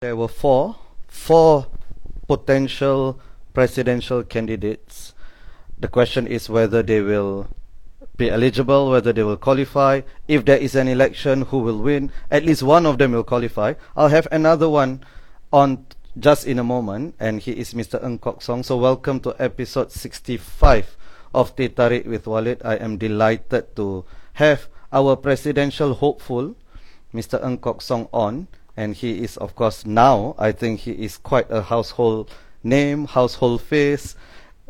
there were four, four potential presidential candidates. The question is whether they will be eligible, whether they will qualify. If there is an election, who will win? At least one of them will qualify. I'll have another one on just in a moment, and he is Mr. Ng Kok Song. So welcome to episode 65 of Teh with Walid. I am delighted to have our presidential hopeful, Mr. Ng Kok Song, on. And he is, of course, now, I think he is quite a household name, household face.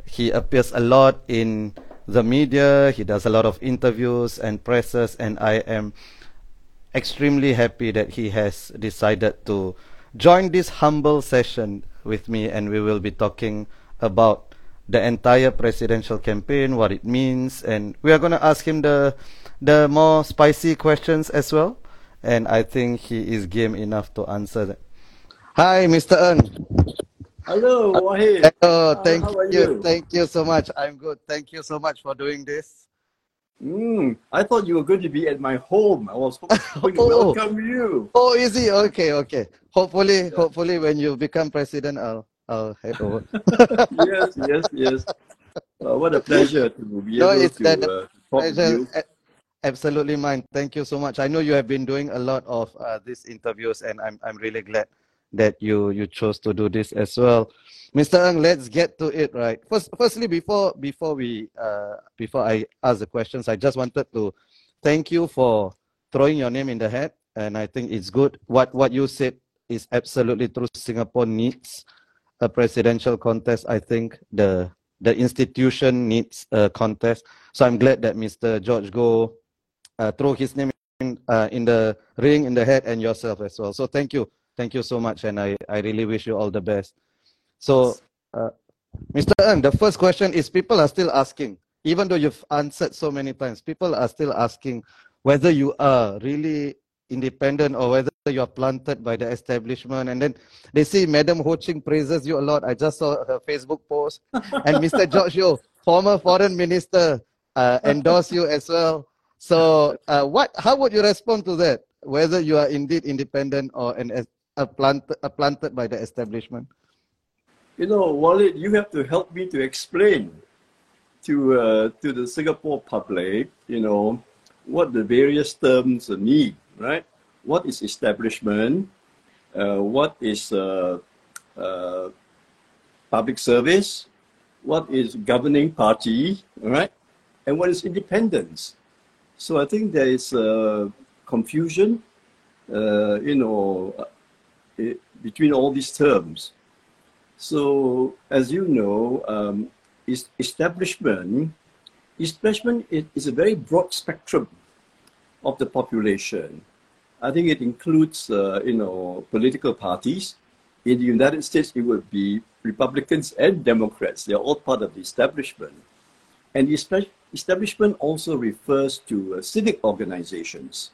He appears a lot in the media. He does a lot of interviews and presses, and I am extremely happy that he has decided to join this humble session with me, and we will be talking about the entire presidential campaign, what it means, and we are going to ask him the the more spicy questions as well. And I think he is game enough to answer that. Hi, Mr. Ng. Hello, Walid. Hello, Uh, thank are you, you? thank you so much. I'm good. Thank you so much for doing this. Mm, I thought you were going to be at my home. I was hoping to Oh. welcome you. Oh, easy. Okay, okay. Hopefully, hopefully, when you become president, I'll I'll head over. yes, yes, yes. Uh, what a pleasure to be No, able it's to uh, talk with Pleasure, you. Absolutely mine. Thank you so much. I know you have been doing a lot of uh, these interviews, and I'm I'm really glad that you you chose to do this as well. Mr. Ng, let's get to it, right? First, firstly, before before we uh, before I ask the questions, I just wanted to thank you for throwing your name in the hat, and I think it's good. What what you said is absolutely true. Singapore needs a presidential contest. I think the the institution needs a contest. So I'm glad that Mr. George Goh uh, throw his name in, uh, in the ring, in the hat, and yourself as well. So thank you, thank you so much, and I, I really wish you all the best. So, uh, Mr. Ng, the first question is: People are still asking, even though you've answered so many times, people are still asking whether you are really independent or whether you are planted by the establishment. And then they see Madam Ho Ching praises you a lot. I just saw her Facebook post, and Mr. George Yeo, former foreign minister, uh, endorse you as well. So, uh, what? How would you respond to that? Whether you are indeed independent or an a planted, a planted by the establishment? You know, Walid, you have to help me to explain to uh, to the Singapore public, you know, what the various terms mean, right? What is establishment? Uh, what is uh, uh, public service? What is governing party, right? And what is independence? So I think there is uh, confusion, uh, you know, uh, i- between all these terms. So, as you know, um, establishment, establishment is, a very broad spectrum of the population. I think it includes, uh, you know, political parties. In the United States, it would be Republicans and Democrats. They're all part of the establishment. And establishment also refers to uh, civic organizations,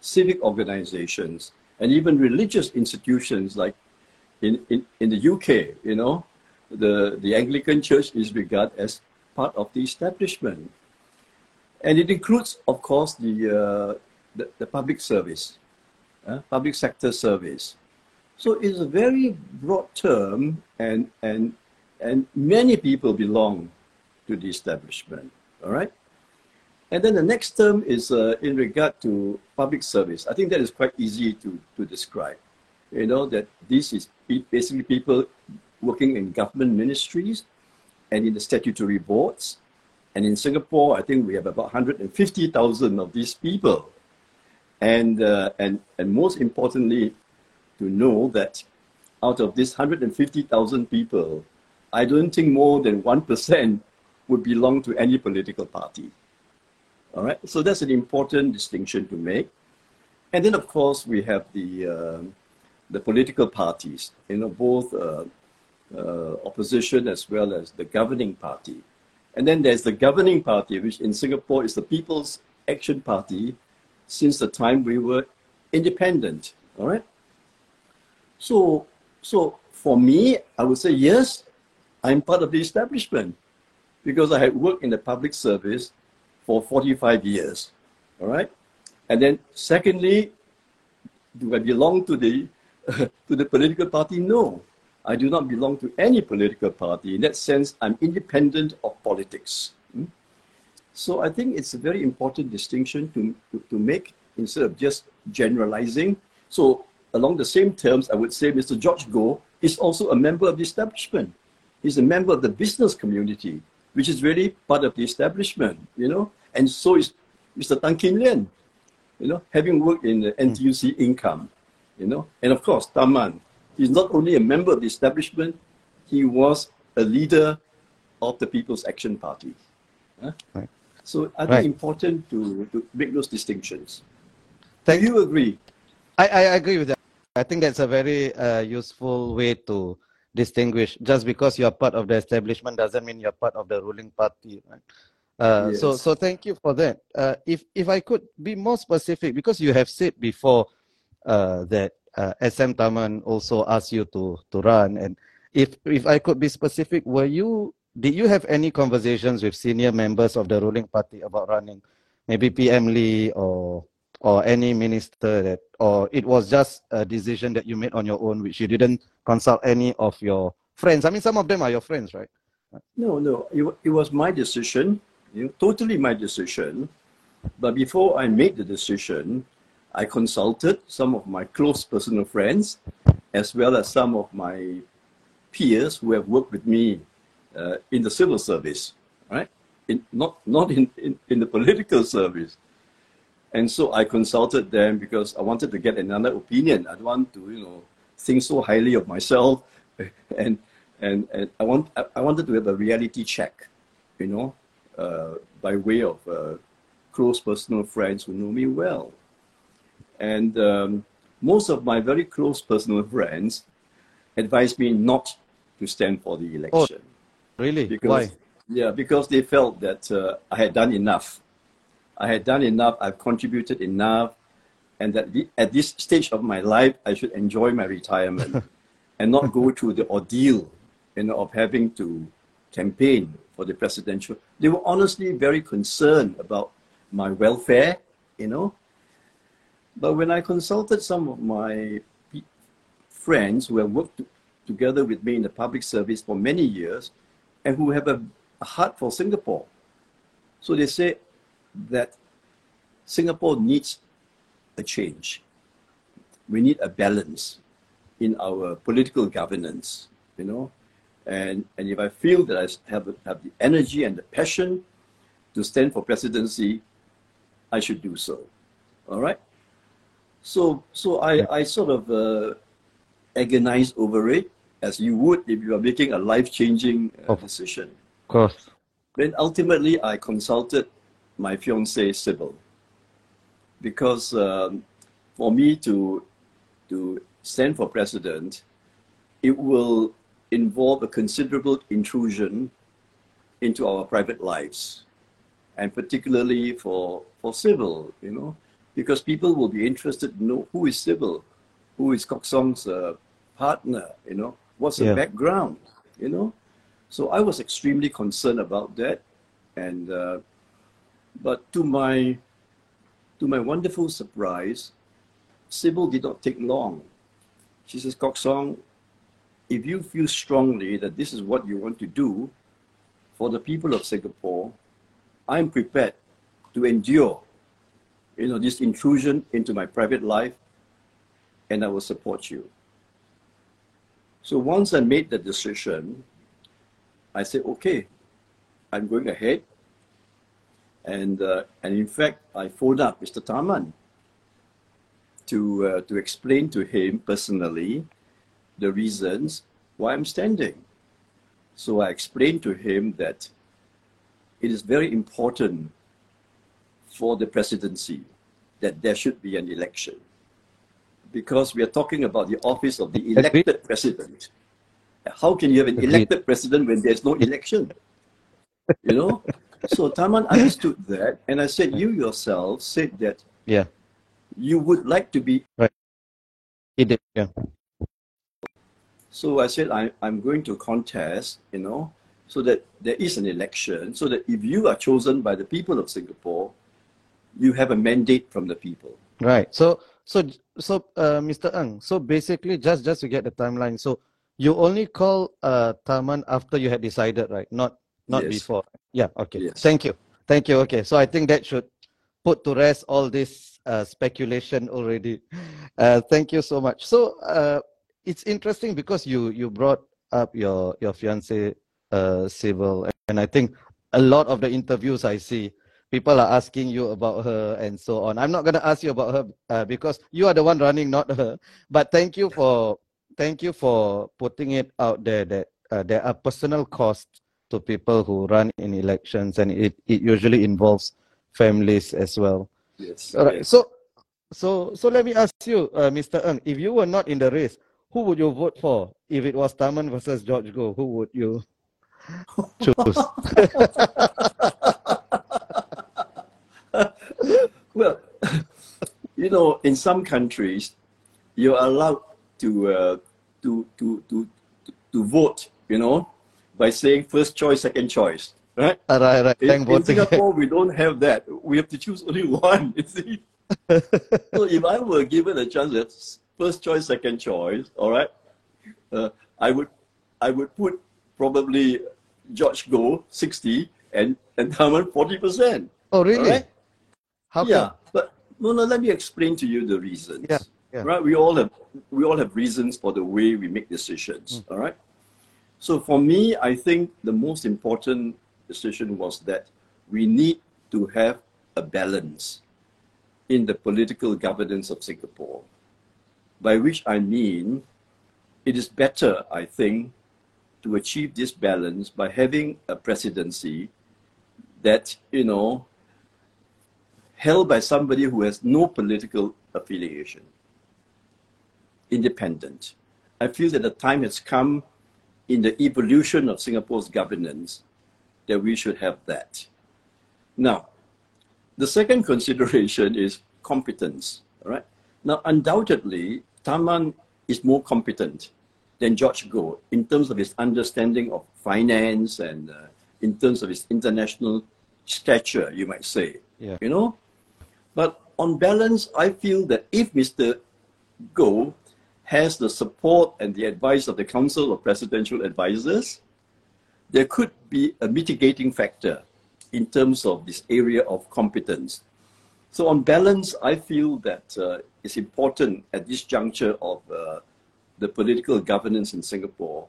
civic organizations, and even religious institutions like in, in, in the UK, you know, the, the Anglican Church is regarded as part of the establishment. And it includes, of course, the, uh, the, the public service, uh, public sector service. So it's a very broad term, and, and, and many people belong to the establishment, all right? And then the next term is uh, in regard to public service. I think that is quite easy to, to describe. You know, that this is basically people working in government ministries and in the statutory boards. And in Singapore, I think we have about 150,000 of these people. And, uh, and, and most importantly, to know that out of these 150,000 people, I don't think more than 1% would belong to any political party. All right, so that's an important distinction to make. And then, of course, we have the, um the political parties, you know, both uh, uh, opposition as well as the governing party. And then there's the governing party, which in Singapore is the People's Action Party since the time we were independent. All right. So, so for me, I would say yes, I'm part of the establishment because I had worked in the public service for 45 years. All right. And then, secondly, do I belong to the to the political party? No. I do not belong to any political party. In that sense, I'm independent of politics. Hmm? So I think it's a very important distinction to, to, to make instead of just generalizing. So along the same terms, I would say Mr. George Goh is also a member of the establishment. He's a member of the business community, which is really part of the establishment, you know. And so is Mr. Tan Kin Lian, you know, having worked in the NTUC income, you know. And of course, Tharman, he's not only a member of the establishment, he was a leader of the People's Action Party. Huh? Right. So I think right. important to, to make those distinctions. Thank Do you agree? I, I agree with that. I think that's a very uh, useful way to distinguish. Just because you're part of the establishment doesn't mean you're part of the ruling party. Right? Uh, yes. So, so thank you for that. Uh, if if I could be more specific, because you have said before uh, that uh, SM Tharman also asked you to to run, and if if I could be specific, were you did you have any conversations with senior members of the ruling party about running, maybe PM Lee or or any minister that, or it was just a decision that you made on your own, which you didn't consult any of your friends? I mean, some of them are your friends, right? No, no, it, it was my decision, you know, totally my decision. But before I made the decision, I consulted some of my close personal friends, as well as some of my peers who have worked with me uh, in the civil service, right? In, not not in, in, in the political service. And so I consulted them because I wanted to get another opinion. I don't want to, you know, think so highly of myself. And, and, and I, want, I wanted to have a reality check, you know, uh, by way of uh, close personal friends who know me well. And um, most of my very close personal friends advised me not to stand for the election. Oh, really? Because, Why? Yeah, because they felt that uh, I had done enough I had done enough, I've contributed enough, and that the, at this stage of my life, I should enjoy my retirement and not go through the ordeal you know, of having to campaign for the presidential. They were honestly very concerned about my welfare, you know. But when I consulted some of my friends who have worked together with me in the public service for many years and who have a, a heart for Singapore, so they say, that Singapore needs a change. We need a balance in our political governance, you know. And, and if I feel that I have, have the energy and the passion to stand for presidency, I should do so. All right? So, so I, I sort of uh, agonize over it as you would if you are making a life changing uh, decision. Of course. Then ultimately, I consulted my fiancee Sybil. Because um, for me to, to stand for president, it will involve a considerable intrusion into our private lives. And particularly for, for Sybil, you know, because people will be interested to know who is Sybil, who is Kok Song's uh, partner, you know, what's the yeah. background, you know. So I was extremely concerned about that. And uh, but to my, to my wonderful surprise, Sybil did not take long. She says, Kok Song, if you feel strongly that this is what you want to do for the people of Singapore, I'm prepared to endure, you know, this intrusion into my private life, and I will support you. So once I made the decision, I said, okay, I'm going ahead. And, uh, and in fact, I phoned up Mr. Tharman to, uh, to explain to him personally the reasons why I'm standing. So I explained to him that it is very important for the presidency that there should be an election because we are talking about the office of the elected president. How can you have an elected president when there's no election? You know? So Tharman understood that, and I said, you yourself said that yeah, you would like to be right. He did, yeah. So I said, I, I'm going to contest, you know, so that there is an election, so that if you are chosen by the people of Singapore, you have a mandate from the people. Right. So so so uh, Mr. Ng, so basically just just to get the timeline, so you only call uh Tharman after you had decided, right? Not not Yes. before. Yeah, okay. Yes. Thank you. Thank you. Okay. So I think that should put to rest all this uh, speculation already. Uh, thank you so much. So uh, it's interesting because you you brought up your your fiance uh, Sybil, and I think a lot of the interviews I see, people are asking you about her and so on. I'm not going to ask you about her uh, because you are the one running, not her. But thank you for thank you for putting it out there that uh, there are personal costs to people who run in elections, and it, it usually involves families as well. Yes. All right. yes. So, so, so let me ask you, uh, Mr. Ng, if you were not in the race, who would you vote for? If it was Tharman versus George Goh, who would you choose? Well, you know, in some countries, you're allowed to uh, to, to to to vote. You know, by saying first choice, second choice, right? Right, right. In, in. Singapore, we don't have that. We have to choose only one. You see. so if I were given a chance at first choice, second choice, all right, uh, I would I would put probably George Goh sixty and and Tharman forty percent. oh, really? Alright. How yeah, but no, no. Let me explain to you the reasons. Yeah, yeah. Right. We all have we all have reasons for the way we make decisions. Hmm. All right. So for me, I think the most important decision was that we need to have a balance in the political governance of Singapore. By which I mean, it is better, I think, to achieve this balance by having a presidency that you know held by somebody who has no political affiliation, independent. I feel that the time has come in the evolution of Singapore's governance that we should have that. Now, the second consideration is competence. right? Now, undoubtedly, Tharman is more competent than George Goh in terms of his understanding of finance and uh, in terms of his international stature, you might say. Yeah. You know, but on balance, I feel that if Mr. Goh has the support and the advice of the Council of Presidential Advisors, there could be a mitigating factor in terms of this area of competence. So, on balance, I feel that uh, it's important at this juncture of uh, the political governance in Singapore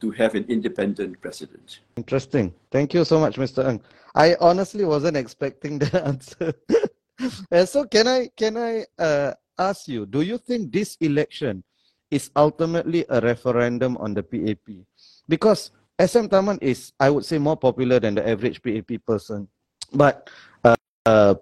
to have an independent president. Interesting. Thank you so much, Mr. Ng. I honestly wasn't expecting the answer. so can I can I uh, ask you, do you think this election is ultimately a referendum on the PAP? Because SM Tharman is, I would say, more popular than the average PAP person. But uh, uh,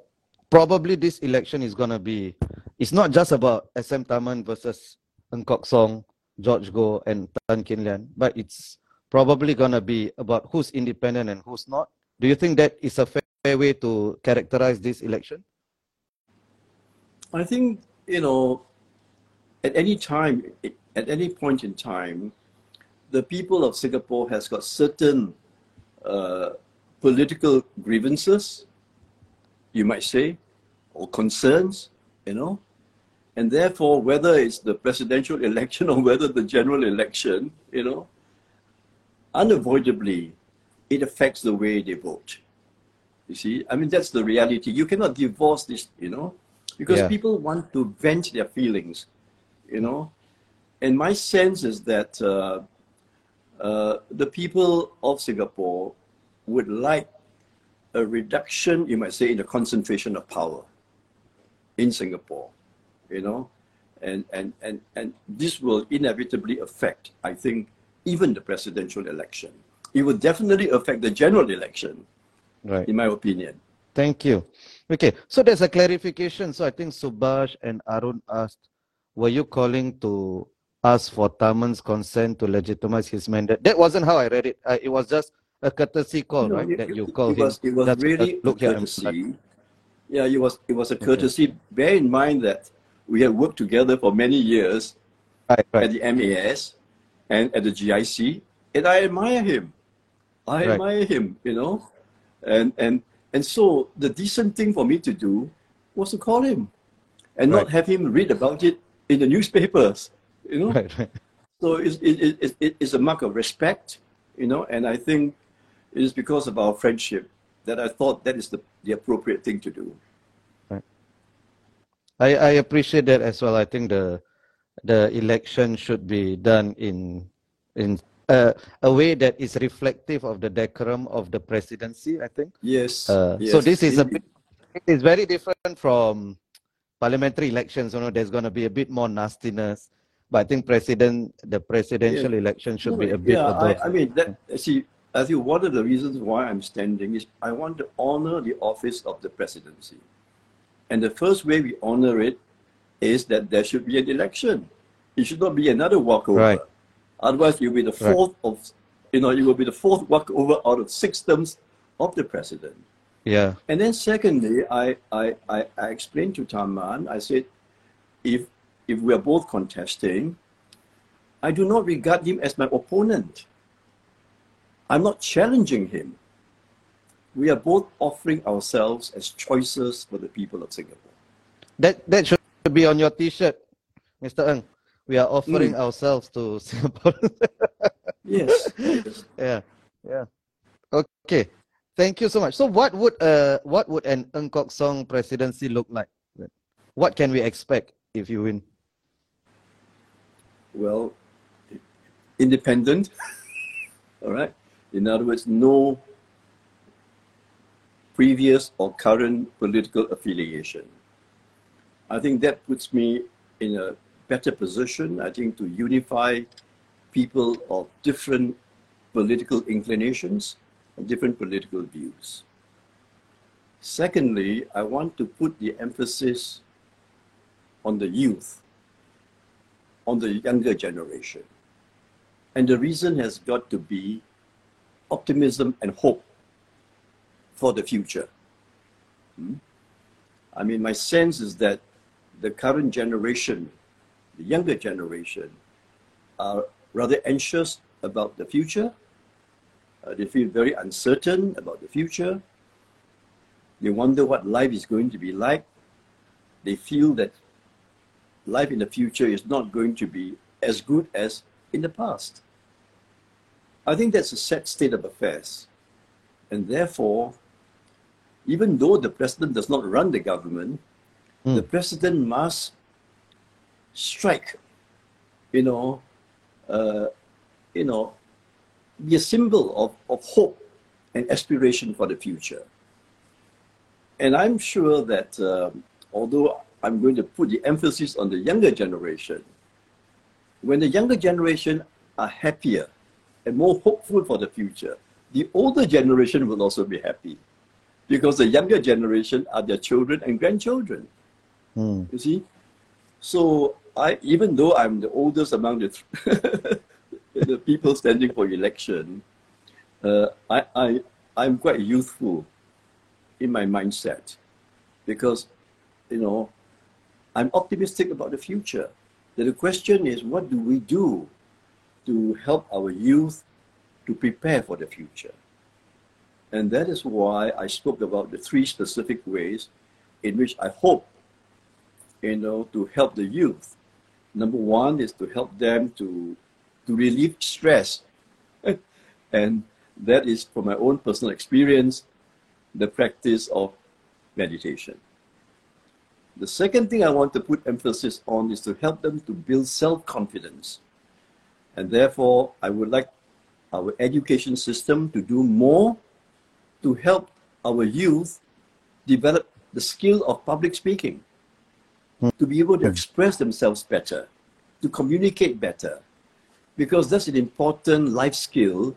probably this election is gonna be it's not just about SM Tharman versus Ng Kok Song, George Goh, and Tan Kin Lian, but it's probably gonna be about who's independent and who's not. Do you think that is a fair way to characterize this election? I think, you know, at any time, at any point in time, the people of Singapore has got certain uh, political grievances, you might say, or concerns, you know, and therefore, whether it's the presidential election or whether the general election, you know, unavoidably, it affects the way they vote. You see, I mean, that's the reality. You cannot divorce this, you know, because Yeah. people want to vent their feelings, you know. And my sense is that uh, uh, the people of Singapore would like a reduction, you might say, in the concentration of power in Singapore, you know, and and and and this will inevitably affect, I think, even the presidential election. It will definitely affect the general election, Right. in my opinion. Thank you. Okay, so there's a clarification. So I think Subhash and Arun asked, were you calling to ask for Tharman's consent to legitimize his mandate? That wasn't how I read it. Uh, it was just a courtesy call, No, right? it- that you call it him. was, it was That's- uh, really a look I'm courtesy. Yeah, it was it was a courtesy. Bear in mind that we have worked together for many years Right, at the MAS and at the GIC, and I admire him. I Right. admire him, you know, and and and so the decent thing for me to do was to call him and not have him read about it in the newspapers. You know, Right, right. so it's, it, it, it, it's a mark of respect, you know, and I think it is because of our friendship that I thought that is the, the appropriate thing to do. I, I appreciate that as well. I think the the election should be done in in uh, a way that is reflective of the decorum of the presidency. I think. Yes. Uh, yes. So this is a bit, it's very different from parliamentary elections. You know, there's going to be a bit more nastiness, but I think president the presidential election should be a bit yeah. I, I mean, that, see, I think one of the reasons why I'm standing is I want to honor the office of the presidency. And the first way we honor it is that there should be an election. It should not be another walkover. Right. Otherwise, you'll be the Right. fourth of, you know, you will be the fourth walkover out of six terms of the president. yeah, And then secondly, I, I, I, I explained to Tharman, I said, if, if we are both contesting, I do not regard him as my opponent. I'm not challenging him. We are both offering ourselves as choices for the people of Singapore. that that should be on your T-shirt, Mr. Ng. We are offering Mm. ourselves to Singapore. Yes. yeah, yeah. Okay, thank you so much. So, what would uh what would an Ng Kok Song presidency look like? What can we expect if you win? Well, independent. All right. In other words, no previous or current political affiliation. I think that puts me in a better position, I think, to unify people of different political inclinations and different political views. Secondly, I want to put the emphasis on the youth, on the younger generation. And the reason has got to be optimism and hope for the future. Hmm? I mean, my sense is that the current generation, the younger generation, are rather anxious about the future. Uh, they feel very uncertain about the future. They wonder what life is going to be like. They feel that life in the future is not going to be as good as in the past. I think that's a sad state of affairs. And therefore, even though the president does not run the government, Hmm. the president must strike, you know, uh, you know, be a symbol of, of hope and aspiration for the future. And I'm sure that um, although I'm going to put the emphasis on the younger generation, when the younger generation are happier and more hopeful for the future, the older generation will also be happy because the younger generation are their children and grandchildren. Hmm. You see, so I even though I'm the oldest among the th- the people standing for election, uh, I I I'm quite youthful in my mindset because you know I'm optimistic about the future. Then the question is, what do we do to help our youth to prepare for the future? And that is why I spoke about the three specific ways in which I hope, you know, to help the youth. Number one is to help them to, to relieve stress. and that is, from my own personal experience, the practice of meditation. The second thing I want to put emphasis on is to help them to build self confidence. And therefore, I would like our education system to do more to help our youth develop the skill of public speaking, to be able to express themselves better, to communicate better, because that's an important life skill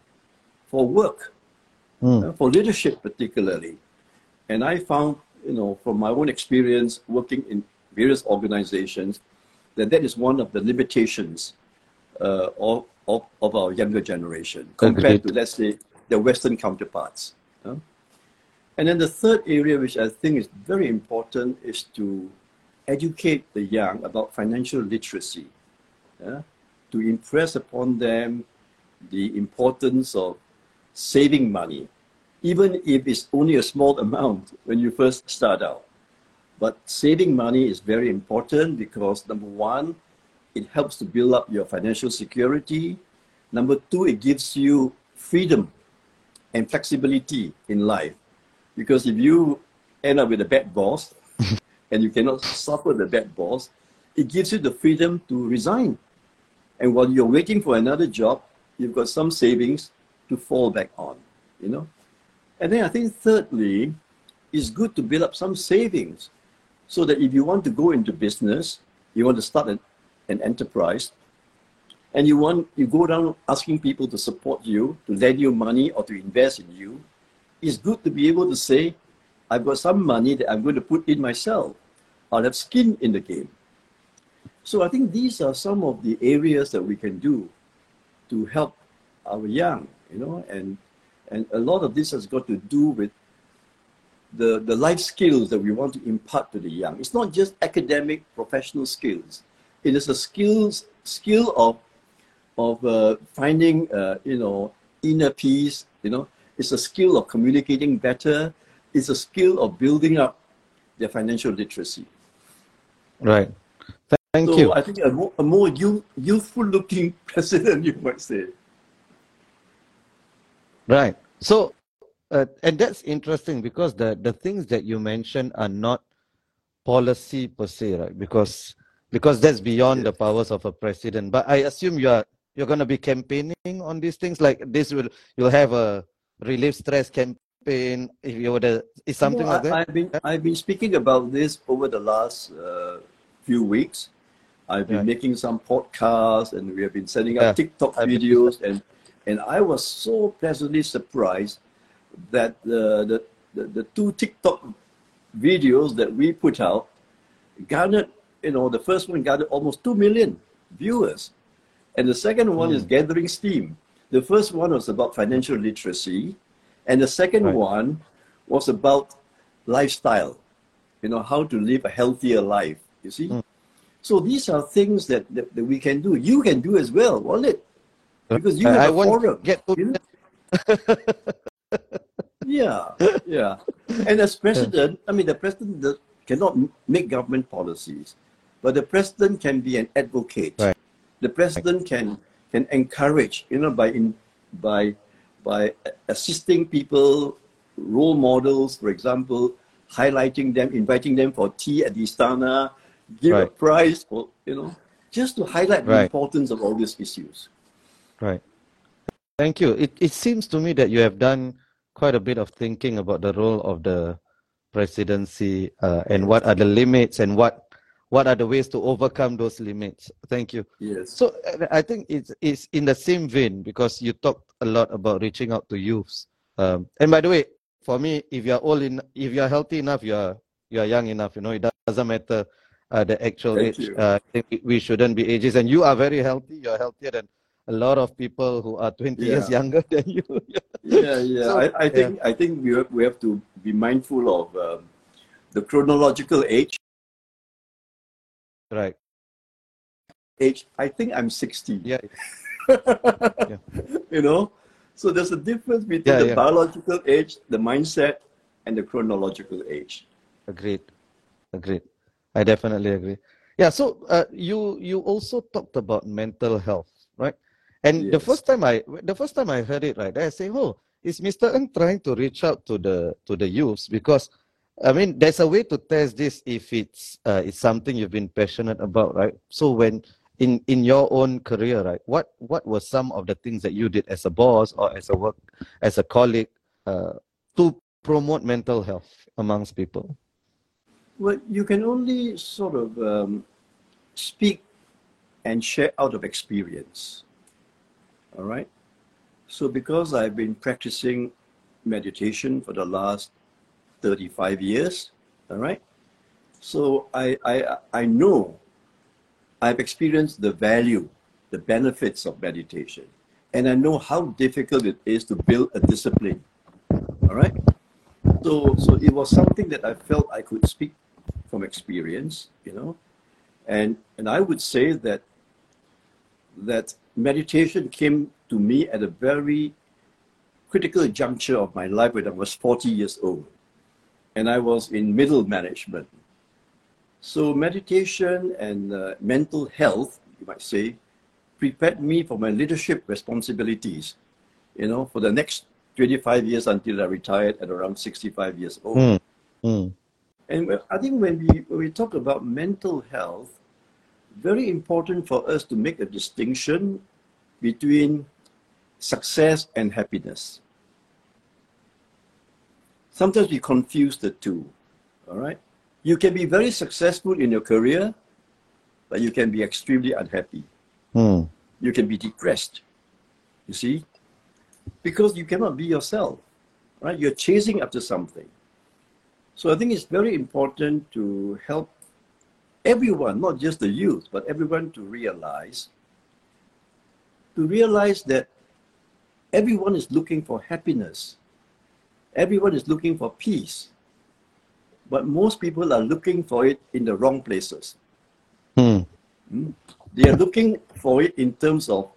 for work, Hmm. uh, for leadership particularly. And I found, you know, from my own experience working in various organizations, that that is one of the limitations uh, of, of, of our younger generation compared to, let's say, the Western counterparts. huh? And then the third area, which I think is very important, is to educate the young about financial literacy, yeah? to impress upon them the importance of saving money, even if it's only a small amount when you first start out. But saving money is very important because number one, it helps to build up your financial security. Number two, it gives you freedom and flexibility in life. Because if you end up with a bad boss and you cannot suffer the bad boss, it gives you the freedom to resign. And while you're waiting for another job, you've got some savings to fall back on, you know. And then I think thirdly, it's good to build up some savings so that if you want to go into business, you want to start an, an enterprise, and you want you go down asking people to support you, to lend you money or to invest in you, it's good to be able to say, I've got some money that I'm going to put in myself. I'll have skin in the game. So I think these are some of the areas that we can do to help our young, you know, and and a lot of this has got to do with the, the life skills that we want to impart to the young. It's not just academic professional skills. It is a skills skill of of uh, finding uh, you know inner peace. You know, it's a skill of communicating better. It's a skill of building up their financial literacy. Right. Thank so you. I think a more, a more youth, youthful looking president, you might say. Right. So, uh, and that's interesting because the, the things that you mentioned are not policy per se, right? Because because that's beyond the powers of a president. But I assume you are you're going to be campaigning on these things. Like this will you'll have a relief stress campaign. If you were to, is something like that. I, have been I've been speaking about this over the last uh, few weeks. I've been Yeah. making some podcasts, and we have been setting up Yeah, TikTok videos, and and I was so pleasantly surprised that the the, the, the two TikTok videos that we put out garnered, you know, the first one garnered almost two million viewers, and the second one Hmm. is gathering steam. The first one was about financial literacy, and the second Right. one was about lifestyle, you know, how to live a healthier life. You see, Mm. so these are things that, that, that we can do. You can do as well, Walid, because you have I a won't forum. get to you know? Yeah, yeah. And as president, I mean, the president does- cannot make government policies, but the president can be an advocate. Right. The president can can encourage, you know, by in by by assisting people, role models, for example, highlighting them, inviting them for tea at the Istana, give a Right. prize for, you know, just to highlight the importance of all these issues. Right. Thank you. It it seems to me that you have done quite a bit of thinking about the role of the presidency uh, and what are the limits and what what are the ways to overcome those limits. Thank you. Yes. So uh, I think it's it's in the same vein because you talked a lot about reaching out to youths. Um, and by the way, for me, if you're old in, if you're healthy enough, you're you're young enough. You know, it doesn't matter uh, the actual Thank age. Uh, I think we- shouldn't be ages. And you are very healthy. You're healthier than a lot of people who are 20 years younger than you. yeah, yeah. So, I, I think I think we have, we have to be mindful of um, the chronological age. right. Age. I think I'm 60. Yeah. You know, so there's a difference between Yeah, the yeah. biological age, the mindset, and the chronological age. Agreed. Agreed. I definitely agree. Yeah. So uh, you you also talked about mental health, right? And the first time I the first time I heard it, right, I say, oh, is Mr. Ng trying to reach out to the to the youths because I mean there's a way to test this if it's uh, it's something you've been passionate about, right? So when in in your own career, right, what what were some of the things that you did as a boss or as a work as a colleague uh, to promote mental health amongst people? Well, you can only sort of um, speak and share out of experience. All right. So, because I've been practicing meditation for the last 35 years, all right. So, I, I, I know I've experienced the value, the benefits of meditation, and I know how difficult it is to build a discipline. All right. So, so it was something that I felt I could speak from experience, you know, and and I would say that that meditation came to me at a very critical juncture of my life when I was 40 years old, and I was in middle management, So meditation and uh, mental health, you might say, prepared me for my leadership responsibilities, you know, for the next 25 years until I retired at around 65 years old. Mm. Mm. And I think when we, when we talk about mental health, very important for us to make a distinction between success and happiness. Sometimes we confuse the two, all right? You can be very successful in your career, but you can be extremely unhappy. Mm. You can be depressed, you see? Because you cannot be yourself, right? You're chasing after something. So I think it's very important to help everyone, not just the youth, but everyone to realize, to realize that everyone is looking for happiness. Everyone is looking for peace. But most people are looking for it in the wrong places. Mm. They are looking for it in terms of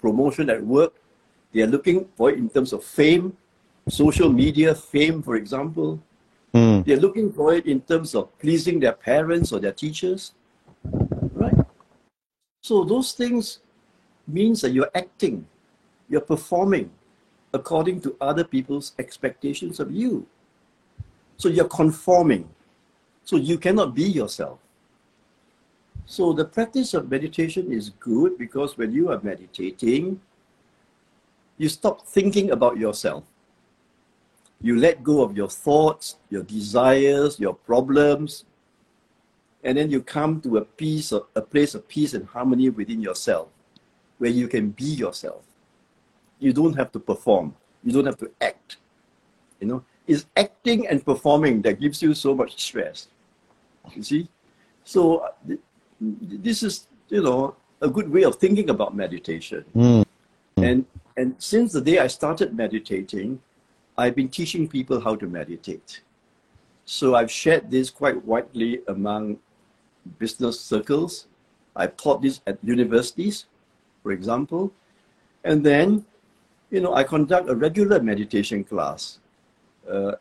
promotion at work. They are looking for it in terms of fame, social media fame, for example. Mm. They're looking for it in terms of pleasing their parents or their teachers. Right? So those things means that you're acting, you're performing according to other people's expectations of you. So you're conforming. So you cannot be yourself. So the practice of meditation is good because when you are meditating, you stop thinking about yourself. You let go of your thoughts, your desires, your problems, and then you come to a peace, of, a place of peace and harmony within yourself, where you can be yourself. You don't have to perform. You don't have to act. You know, it's acting and performing that gives you so much stress. You see, so uh, this is you know a good way of thinking about meditation. Mm. And and since the day I started meditating, I've been teaching people how to meditate. So I've shared this quite widely among business circles. I've taught this at universities, for example. And then, you know, I conduct a regular meditation class uh,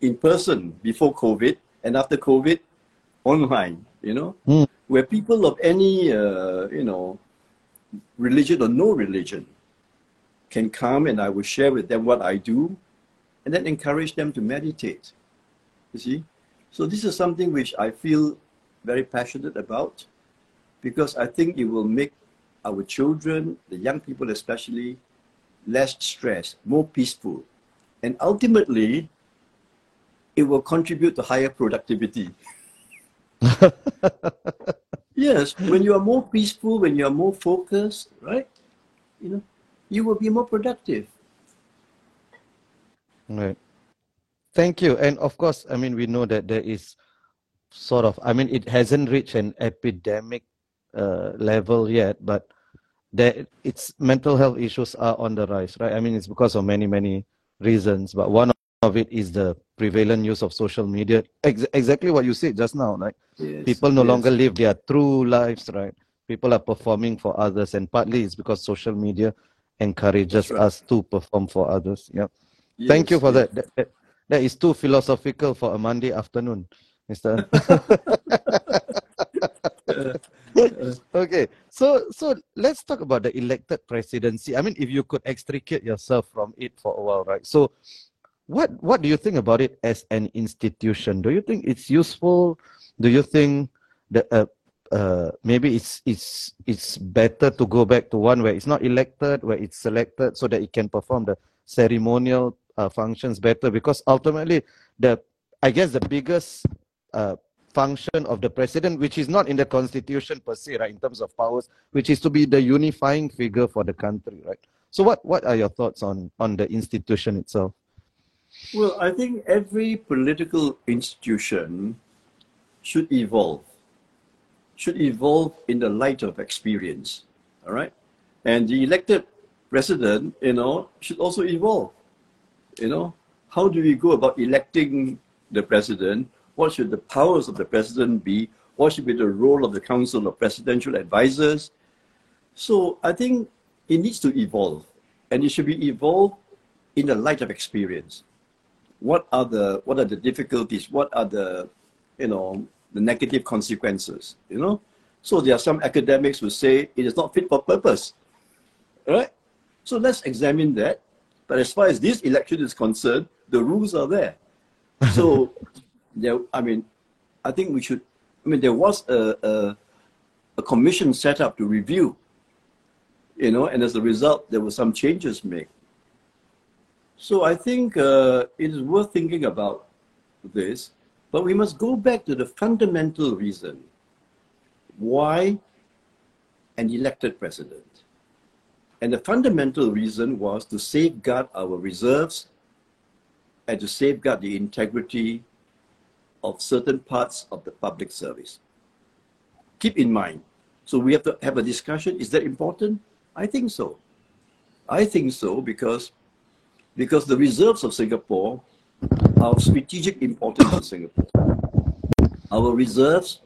in person before COVID and after COVID, online, you know, Mm. where people of any, uh, you know, religion or no religion can come and I will share with them what I do and then encourage them to meditate. You see? So this is something which I feel very passionate about because I think it will make our children, the young people especially, less stressed, more peaceful. And ultimately, it will contribute to higher productivity. yes, when you are more peaceful, when you are more focused, right? You know, you will be more productive. Right. Thank you. And of course, I mean, we know that there is sort of, I mean, it hasn't reached an epidemic uh, level yet, but there, it's mental health issues are on the rise, right? I mean, it's because of many, many reasons, but one of it is the prevalent use of social media. Ex- exactly what you said just now, right? Yes, People no yes. longer live their true lives, right? People are performing for others, and partly it's because social media encourages right. us to perform for others. Yeah. Thank you for yes. that. That, that. that is too philosophical for a Monday afternoon, Mr. okay, so so let's talk about the elected presidency. I mean, if you could extricate yourself from it for a while, right? So, what what do you think about it as an institution? Do you think it's useful? Do you think that uh, uh, maybe it's it's it's better to go back to one where it's not elected, where it's selected, so that it can perform the ceremonial uh, functions better? Because ultimately, the I guess the biggest uh, function of the president, which is not in the constitution per se, right, in terms of powers, which is to be the unifying figure for the country, right? So, what what are your thoughts on on the institution itself? Well, I think every political institution should evolve, should evolve in the light of experience. All right. And the elected president, you know, should also evolve. You know, how do we go about electing the president? What should the powers of the president be? What should be the role of the Council of Presidential Advisors? So I think it needs to evolve, and it should be evolved in the light of experience what are the what are the difficulties what are the you know the negative consequences, you know. So there are some academics who say it is not fit for purpose, right? So let's examine that. But as far as this election is concerned, the rules are there. So, there, I mean, I think we should. I mean, there was a, a a commission set up to review, you know, and as a result, there were some changes made. So I think uh, it is worth thinking about this, but we must go back to the fundamental reason why an elected president. And the fundamental reason was to safeguard our reserves and to safeguard the integrity of certain parts of the public service. Keep in mind, so we have to have a discussion. Is that important? I think so. I think so because, because the reserves of Singapore of strategic importance to Singapore. Our reserves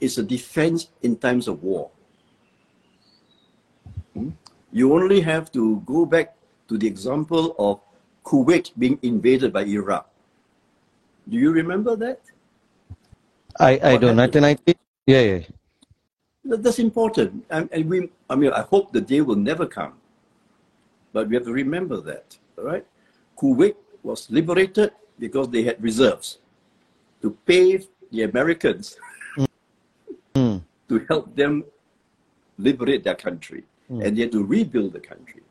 is a defense in times of war. Hmm? You only have to go back to the example of Kuwait being invaded by Iraq. Do you remember that? I, I don't. 1990? Yeah, yeah. That's important. And, and we, I mean, I hope the day will never come. But we have to remember that, all right? Kuwait was liberated because they had reserves to pay the Americans Mm. to help them liberate their country. Mm. And had to rebuild the country.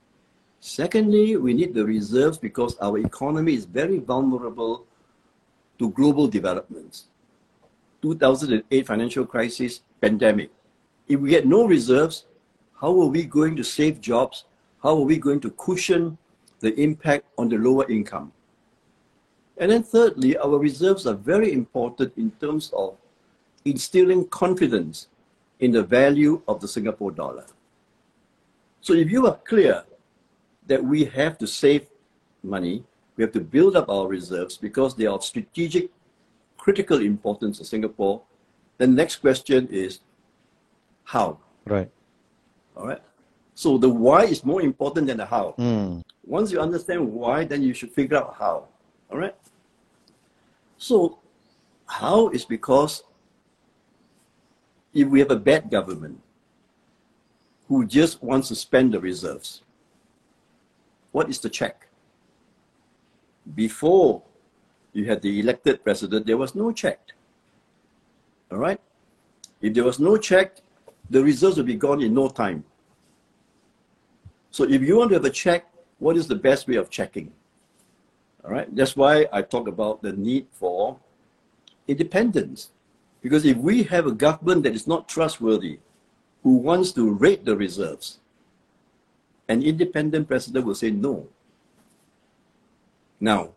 Secondly, we need the reserves because our economy is very vulnerable to global developments. 2008 financial crisis, pandemic. If we get no reserves, how are we going to save jobs? How are we going to cushion the impact on the lower income? And then thirdly, our reserves are very important in terms of instilling confidence in the value of the Singapore dollar. So if you are clear that we have to save money, we have to build up our reserves because they are of strategic, critical importance to Singapore, then the next question is how? Right. All right. So the why is more important than the how. Mm. Once you understand why, then you should figure out how. All right. So, how is because if we have a bad government who just wants to spend the reserves, what is the check? Before you had the elected president, there was no check. All right? If there was no check, the reserves would be gone in no time. So if you want to have a check, what is the best way of checking? All right, that's why I talk about the need for independence. Because if we have a government that is not trustworthy, who wants to raid the reserves, an independent president will say no. Now,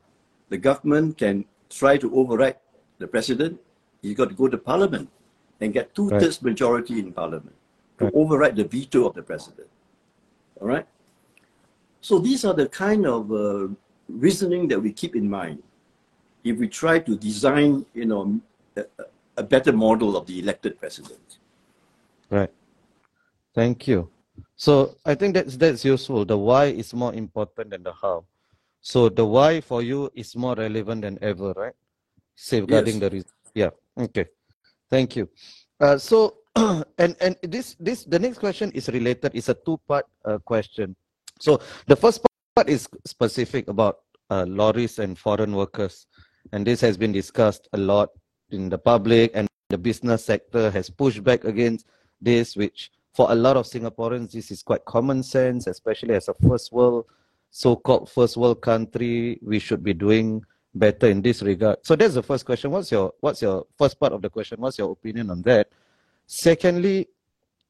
the government can try to override the president. He's got to go to parliament and get two thirds right. majority in parliament to right. override the veto of the president. All right? So these are the kind of uh, reasoning that we keep in mind if we try to design, you know, a, a better model of the elected president. Right. Thank you. So I think that's that's useful. The why is more important than the how. So the why for you is more relevant than ever, right? Safeguarding yes. the reason. Yeah. Okay. Thank you. Uh, so and and this this the next question is related. It's a two part uh, question. So the first part is specific about uh, lorries and foreign workers, and this has been discussed a lot in the public and the business sector has pushed back against this, which for a lot of Singaporeans this is quite common sense, especially as a first world, so-called first world country, we should be doing better in this regard. So that's the first question. What's your what's your first part of the question? What's your opinion on that? Secondly,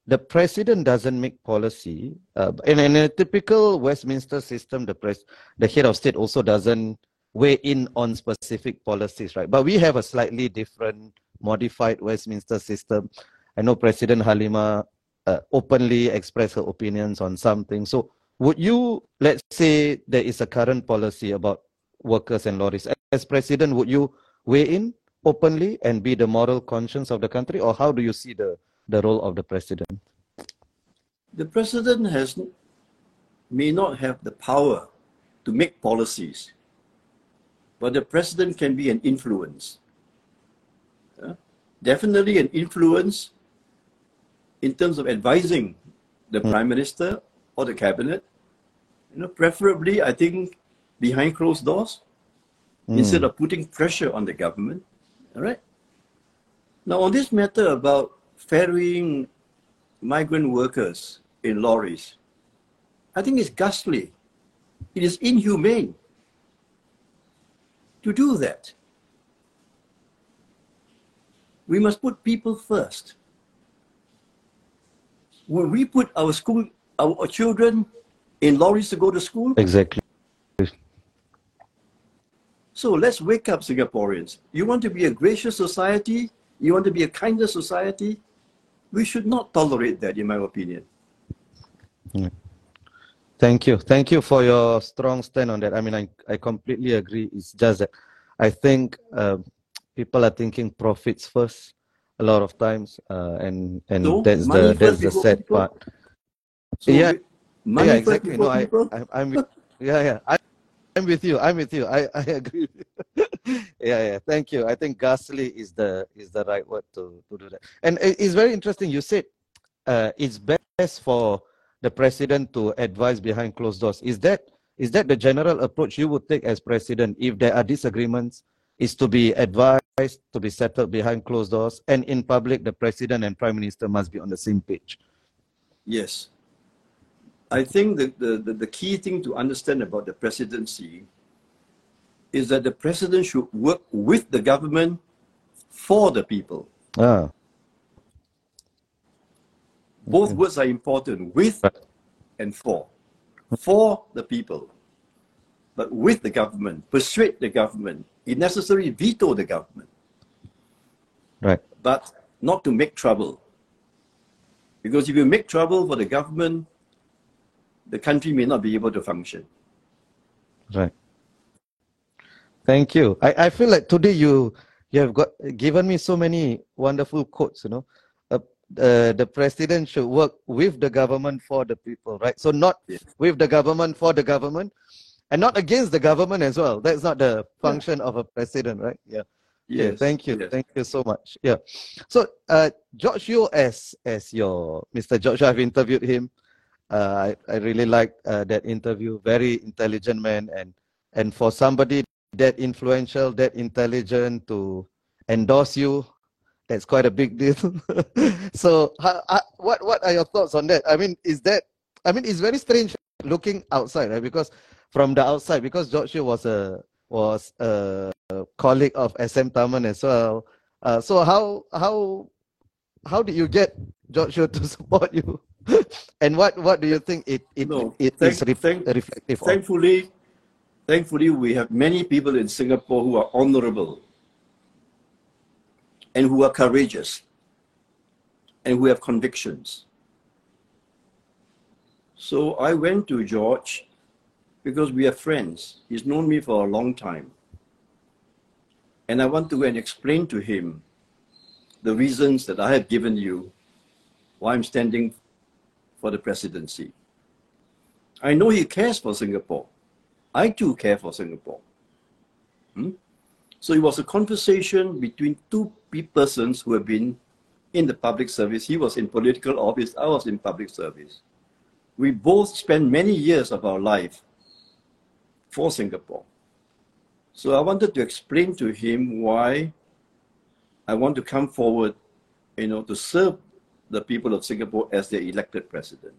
the president doesn't make policy. Uh, in, in, a typical Westminster system, the press, the head of state also doesn't weigh in on specific policies, right? But we have a slightly different, modified Westminster system. I know President Halima uh, openly expressed her opinions on something. So, would you, let's say, there is a current policy about workers and lorries. As president, would you weigh in openly and be the moral conscience of the country, or how do you see the the role of the president? The president has may not have the power to make policies, but the president can be an influence. definitely an influence in terms of advising the Mm. prime minister or the cabinet. You know, preferably, I think behind closed doors instead of putting pressure on the government. All right. Now, on this matter about ferrying migrant workers in lorries, I think it's ghastly. It is inhumane to do that. We must put people first. Will we put our school, our children in lorries to go to school? Exactly. So let's wake up, Singaporeans. You want to be a gracious society? You want to be a kinder society? We should not tolerate that, in my opinion. Thank you. Thank you for your strong stand on that. I mean, I, I completely agree. It's just that I think um, people are thinking profits first a lot of times, uh, and and that's the that's the sad people. part. So Yeah. yeah, exactly. No, I. I I'm yeah, yeah. I, I'm with you. I'm with you. I, I agree. yeah, yeah. Thank you. I think ghastly is the is the right word to, to do that. And it's very interesting. You said uh, it's best for the president to advise behind closed doors. Is that is that the general approach you would take as president if there are disagreements? Is to be advised to be settled behind closed doors, and in public, the president and prime minister must be on the same page. Yes. I think the, the, the key thing to understand about the presidency is that the president should work with the government for the people. Ah, Both words are important with and for. For the people, but with the government, persuade the government, if necessary, veto the government, right. but not to make trouble. Because if you make trouble for the government, the country may not be able to function. Right. Thank you. I, I feel like today you you have got given me so many wonderful quotes. You know, uh, uh, the president should work with the government for the people, right? So not Yes. with the government for the government, and not against the government as well. That's not the function of a president, right? Yeah. Yeah, thank you. yes. Thank you so much. Yeah. So, uh, George Yeo, as as your Mr. George, I've interviewed him. Uh, I, I really liked uh, that interview. Very intelligent man, and and for somebody that influential, that intelligent to endorse you, that's quite a big deal. so, how, what what are your thoughts on that? I mean, is that? I mean, it's very strange looking outside, right? Because from the outside, because George was a was a colleague of SM Tharman as well. Uh, so how how how did you get George to support you? And what what do you think it it, No, it thank- is ref- thank- reflective of? Thankfully, thankfully, we have many people in Singapore who are honorable and who are courageous and who have convictions. So I went to George because we are friends. He's known me for a long time. And I want to go and explain to him the reasons that I have given you why I'm standing for the presidency. I know he cares for Singapore. I too care for Singapore. Hmm? So it was a conversation between two persons who have been in the public service. He was in political office, I was in public service. We both spent many years of our life for Singapore. So I wanted to explain to him why I want to come forward, you know, to serve the people of Singapore as their elected president.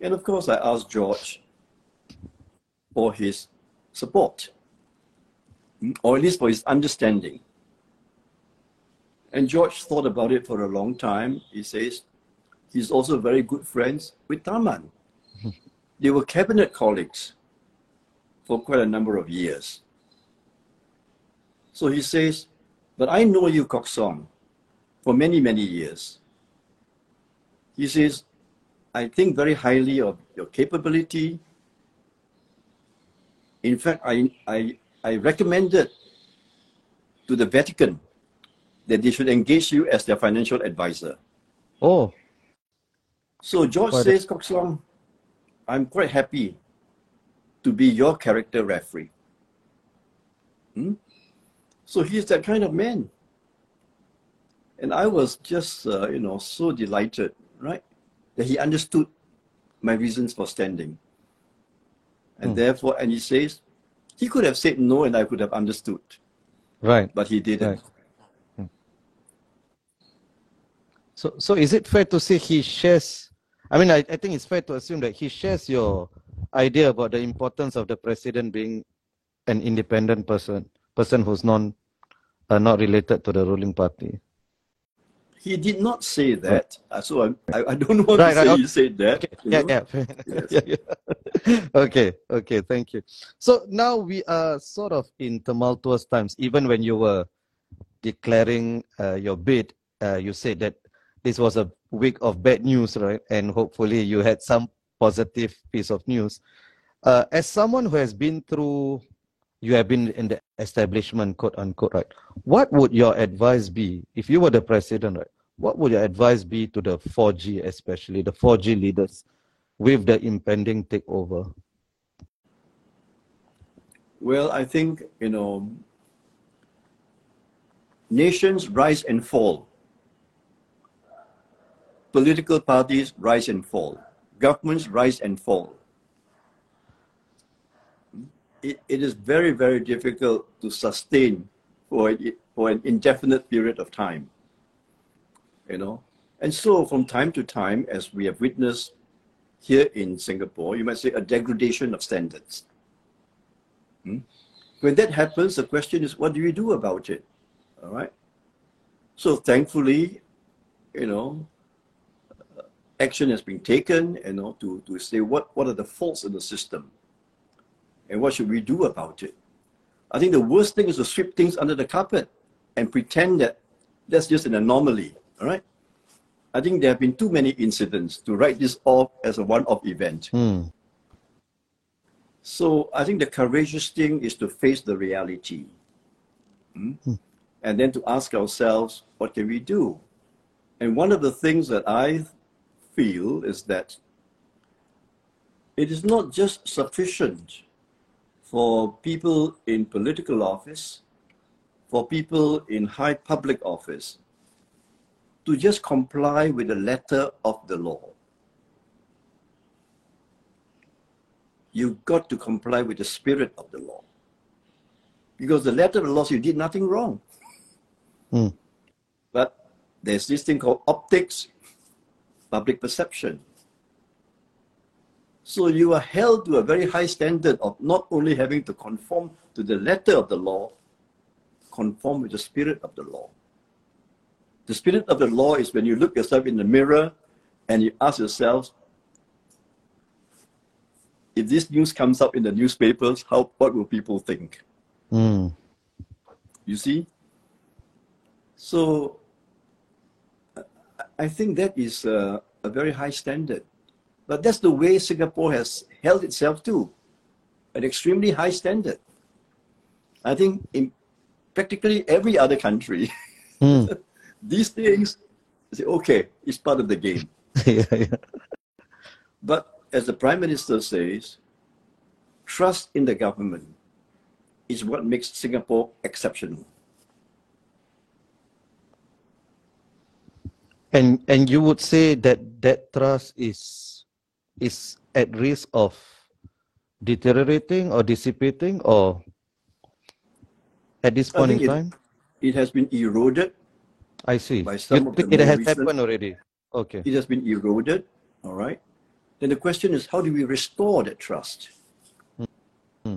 And of course, I asked George for his support, or at least for his understanding. And George thought about it for a long time. He says he's also very good friends with Tharman. they were cabinet colleagues for quite a number of years. So he says, But I know you, Kok Song, for many, many years. He says, I think very highly of your capability. In fact, I, I, I recommended to the Vatican that they should engage you as their financial advisor. Oh, So George Quite says, Kok Song, I'm quite happy to be your character referee. Hmm? So he's that kind of man. And I was just, uh, you know, so delighted, right? That he understood my reasons for standing. And Hmm. therefore, and he says, he could have said no and I could have understood, Right. but he didn't. Right. So, so is it fair to say he shares? I mean, I, I think it's fair to assume that he shares your idea about the importance of the president being an independent person, person who's non, uh, not related to the ruling party. He did not say that. Uh, So I, I, don't want Right, to right, say okay. he said that. you Yeah, yeah. Yes. yeah, yeah. okay, okay, thank you. So now we are sort of in tumultuous times. Even when you were declaring uh, your bid, uh, you said that this was a week of bad news, right? And hopefully you had some positive piece of news. Uh, as someone who has been through, you have been in the establishment, quote unquote, right? What would your advice be if you were the president, right? What would your advice be to the 4G, especially the 4G leaders, with the impending takeover? Well, I think, you know, nations rise and fall. Political parties rise and fall. Governments rise and fall. It, it is very, very difficult to sustain for, for an indefinite period of time. You know, and so from time to time, as we have witnessed here in Singapore, you might say a degradation of standards. Hmm? When that happens, the question is, what do you do about it? All right. So thankfully, you know, action has been taken, you know, to, to say what, what are the faults in the system and what should we do about it. I think the worst thing is to sweep things under the carpet and pretend that that's just an anomaly. All right. I think there have been too many incidents to write this off as a one-off event. Hmm. So I think the courageous thing is to face the reality. Hmm? And then to ask ourselves, what can we do? And one of the things that I feel is that it is not just sufficient for people in political office, for people in high public office, to just comply with the letter of the law. you've got to comply with the spirit of the law. Because the letter of the law you did nothing wrong. Hmm. But there's this thing called optics, public perception. So you are held to a very high standard of not only having to conform to the letter of the law, conform with the spirit of the law. The spirit of the law is when you look yourself in the mirror and you ask yourself, if this news comes up in the newspapers, how what will people think? Hmm. You see? So I- think that is a, a very high standard. But that's the way Singapore has held itself to, an extremely high standard. I think in practically every other country, Hmm. these things, say, okay, it's part of the game. yeah, yeah. But as the Prime Minister says, trust in the government is what makes Singapore exceptional. And and you would say that that trust is is at risk of deteriorating or dissipating or at this point in think it- time? It has been eroded. I see. by some You of the it has recent- happened already? Okay. It has been eroded. All right. Then the question is, how do we restore that trust? Hmm. Hmm.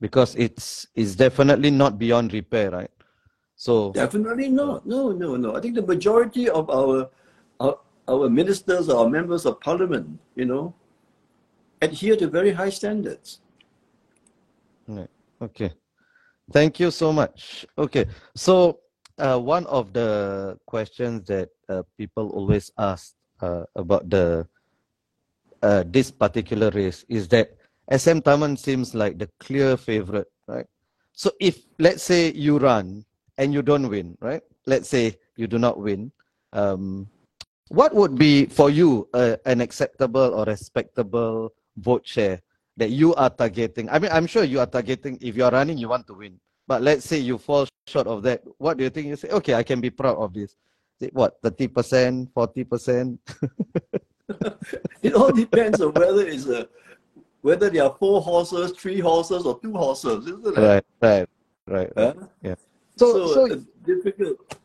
Because it's it's definitely not beyond repair, right? So Definitely not. No, no, no. I think the majority of our our, our ministers, our members of parliament, you know, adhere to very high standards. Right. Okay. Thank you so much. Okay. So, uh, one of the questions that uh, people always ask uh, about the uh, this particular race is that SM Tharman seems like the clear favorite, right? So, if let's say you run and you don't win, right? Let's say you do not win, um, what would be for you uh, an acceptable or respectable vote share that you are targeting? I mean, I'm sure you are targeting, if you're running, you want to win. But let's say you fall short of that. What do you think? You say, okay, I can be proud of this. 60, what, 30%, 40%? it all depends on whether it's a whether there are four horses, three horses, or two horses, isn't it? Right, right, right. Huh? Yeah. So, So, so, it's difficult.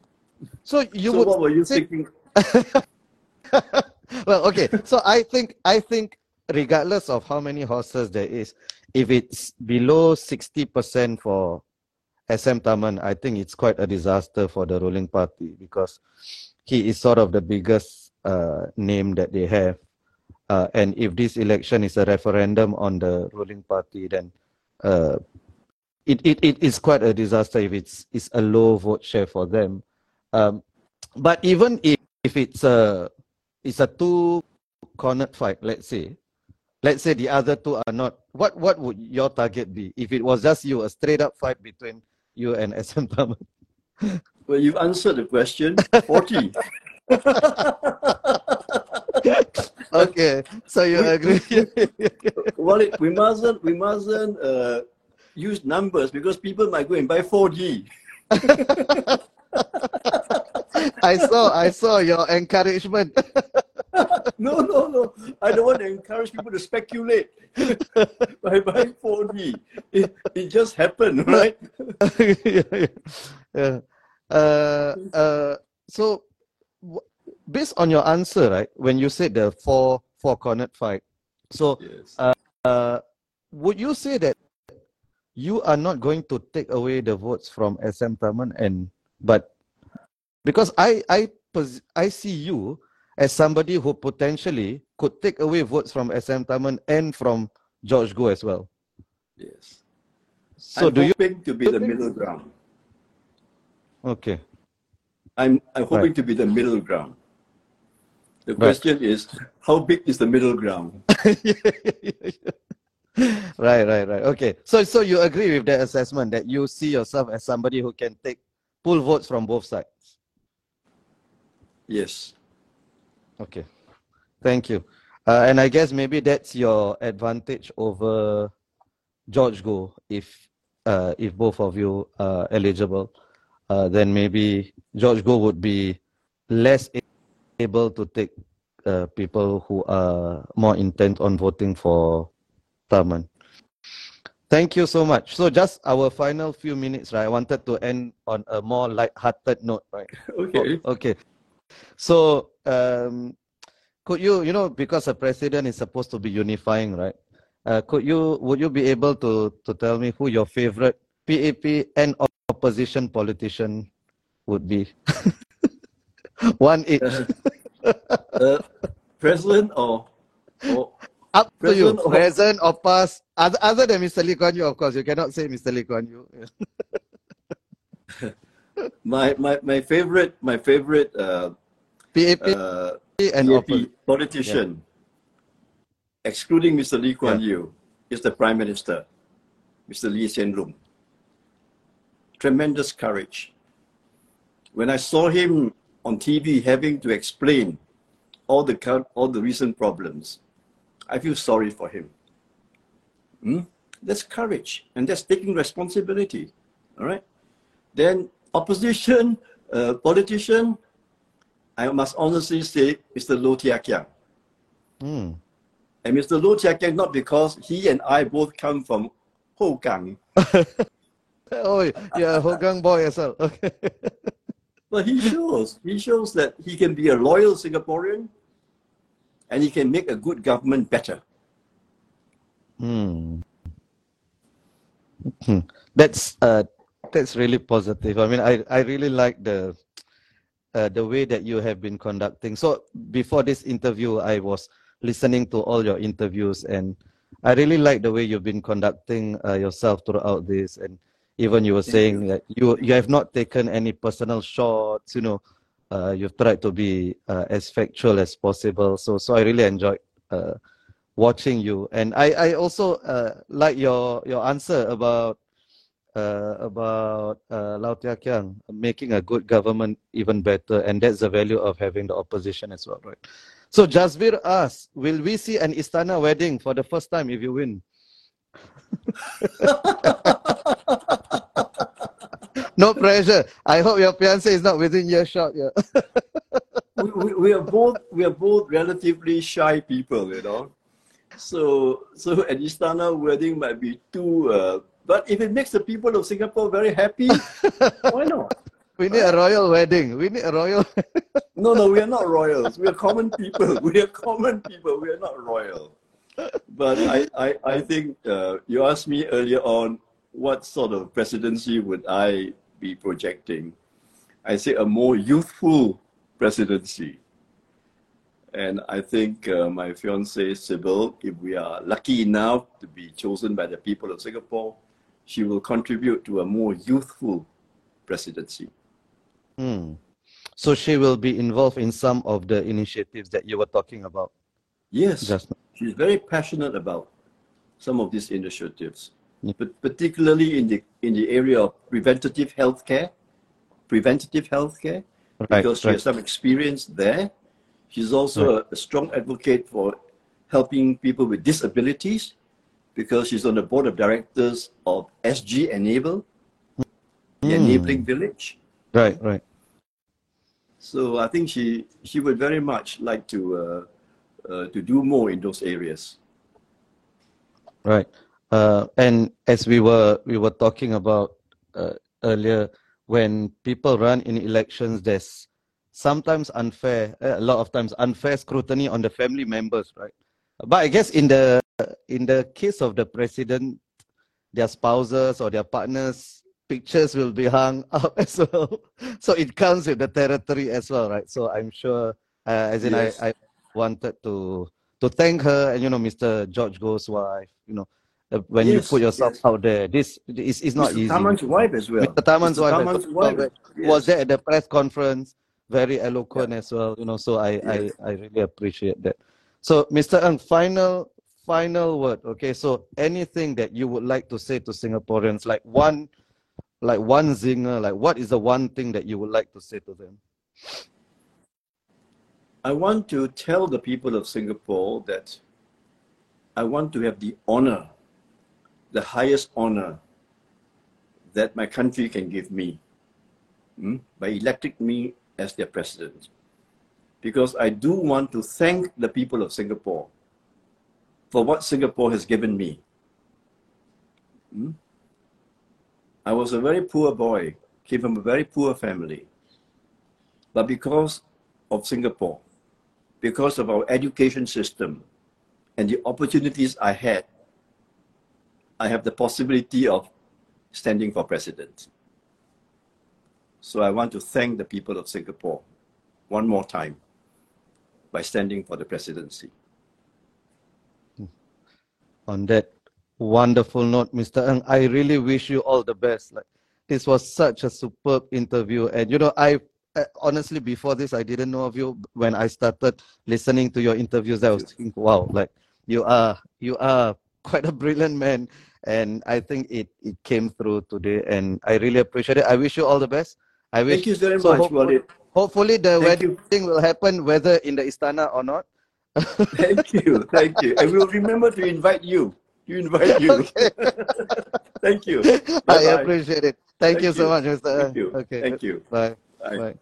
so you so would what were you say- thinking? well, okay. So I think I think regardless of how many horses there is, if it's below sixty percent for SM Tharman, I think it's quite a disaster for the ruling party because he is sort of the biggest uh, name that they have. Uh, and if this election is a referendum on the ruling party, then uh, it, it, it is quite a disaster if it's, it's a low vote share for them. Um, but even if, if it's a it's a two cornered fight, let's say. Let's say the other two are not. What what would your target be if it was just you, a straight up fight between you and SM Tharman? Well, you've answered the question. 40. okay, so you agree? well, it, we mustn't, we mustn't uh, use numbers because people might go and buy 4D. I saw I saw your encouragement. No, no, no. I don't want to encourage people to speculate by buying 4D. It, it just happened, right? yeah, yeah. yeah. Uh, uh, so, w- based on your answer, right, when you said the four four cornered fight, so Yes. uh, would you say that you are not going to take away the votes from SM Tharman and but because I I pos- I see you as somebody who potentially could take away votes from SM Tharman and from George Goh as well. yes. So I'm do you hoping to be the middle ground. okay? I'm, I'm hoping to be the middle ground. The question is, how big is the middle ground? right, right, right. Okay. So so you agree with that assessment that you see yourself as somebody who can take pull votes from both sides. Yes. Okay. Thank you. Uh, and I guess maybe that's your advantage over George Goh if uh, if both of you are eligible. Uh, then maybe George Goh would be less able to take uh, people who are more intent on voting for Tharman. Thank you so much. So just our final few minutes, right? I wanted to end on a more light-hearted note, right? Okay. Oh, okay. So, um, could you, you know, because a president is supposed to be unifying, right? Uh, could you, would you be able to to tell me who your favorite PAP and opposition politician would be? One each. Uh, president or, or Up to you. present or- Present or past. Other, other than Mr. Lee Kuan Yew, of course. You cannot say Mr. Lee Kuan Yew. my, my, my favorite, my favorite uh, PAP uh, and PAP politician, excluding Mr. Lee Kuan Yew, is the Prime Minister, Mr. Lee Hsien Loong. Tremendous courage. When I saw him on TV having to explain all the all the recent problems, I feel sorry for him. Hmm? That's courage, and that's taking responsibility. All right. Then opposition uh, politician, I must honestly say, Mr. Low Thia Khiang. Hmm. And Mr. Low Thia Khiang, not because he and I both come from Hougang, Oh, you're a Hougang boy as well. Okay. but he shows, he shows that he can be a loyal Singaporean and he can make a good government better. Hmm. Hmm. That's uh that's really positive. I mean, I I really like the uh, the way that you have been conducting. So before this interview, I was listening to all your interviews, and I really like the way you've been conducting uh, yourself throughout this. And even you were saying that you you have not taken any personal shots. You know, uh, you've tried to be uh, as factual as possible. So so I really enjoyed. Uh, watching you and i i also uh, like your your answer about uh, about uh, Low Thia Khiang making a good government even better, and that's the value of having the opposition as well, right? So Jasbir asks, will we see an Istana wedding for the first time if you win? no pressure. I hope your fiance is not within earshot. Yeah. we, we, we are both we are both relatively shy people, you know. So so an Istana wedding might be too. Uh, but if it makes the people of Singapore very happy, why not? We need a royal wedding. We need a royal. no, no, we are not royals. We are common people. We are common people. We are not royal. But I, I, I think uh, you asked me earlier on what sort of presidency would I be projecting. I say a more youthful presidency. And I think uh, my fiancée, Sybil, if we are lucky enough to be chosen by the people of Singapore, she will contribute to a more youthful presidency. Hmm. So she will be involved in some of the initiatives that you were talking about. Yes, just she's very passionate about some of these initiatives, yeah. but particularly in the in the area of preventative healthcare, preventative healthcare, right, because she right. has some experience there. She's also right. a, a strong advocate for helping people with disabilities because she's on the board of directors of SG Enable, mm. the hmm. enabling village. Right, right. So I think she she would very much like to uh, uh, to do more in those areas. Right, uh, and as we were we were talking about uh, earlier, when people run in elections, there's sometimes unfair, a lot of times unfair scrutiny on the family members, right? But I guess in the in the case of the president, their spouses or their partners pictures will be hung up as well. So it comes with the territory as well, right? So I'm sure, uh, as in yes. I, I wanted to to thank her and you know Mr. George Goh's wife, you know, uh, when yes, you put yourself yes. out there, this is is not Mr. easy. Tharman's wife as well. Mr. Tharman's wife, Tharman's wife. was there at the press conference, very eloquent yeah. as well, you know. So I, I I really appreciate that. So Mr. Ng, final final word. Okay, so anything that you would like to say to Singaporeans, like one like one zinger like what is the one thing that you would like to say to them i want to tell the people of singapore that i want to have the honor the highest honor that my country can give me hmm, by electing me as their president because i do want to thank the people of singapore for what singapore has given me hmm? I was a very poor boy, came from a very poor family. But because of Singapore, because of our education system and the opportunities I had, I have the possibility of standing for president. So I want to thank the people of Singapore one more time by standing for the presidency. Hmm. On that Wonderful note, Mr. Ng. I really wish you all the best. Like this was such a superb interview, and you know, I, I honestly before this I didn't know of you. When I started listening to your interviews, I was thinking, wow, like you are you are quite a brilliant man, and I think it it came through today, and I really appreciate it. I wish you all the best. I wish Thank you very so much, hopefully, hopefully the Thank wedding you. will happen whether in the Istana or not. thank you, thank you. I will remember to invite you you invite you. Okay. Thank you. Bye-bye. I appreciate it. Thank, Thank you, you so much, Mr. Thank you. Okay. Thank you. Bye. Bye. Bye.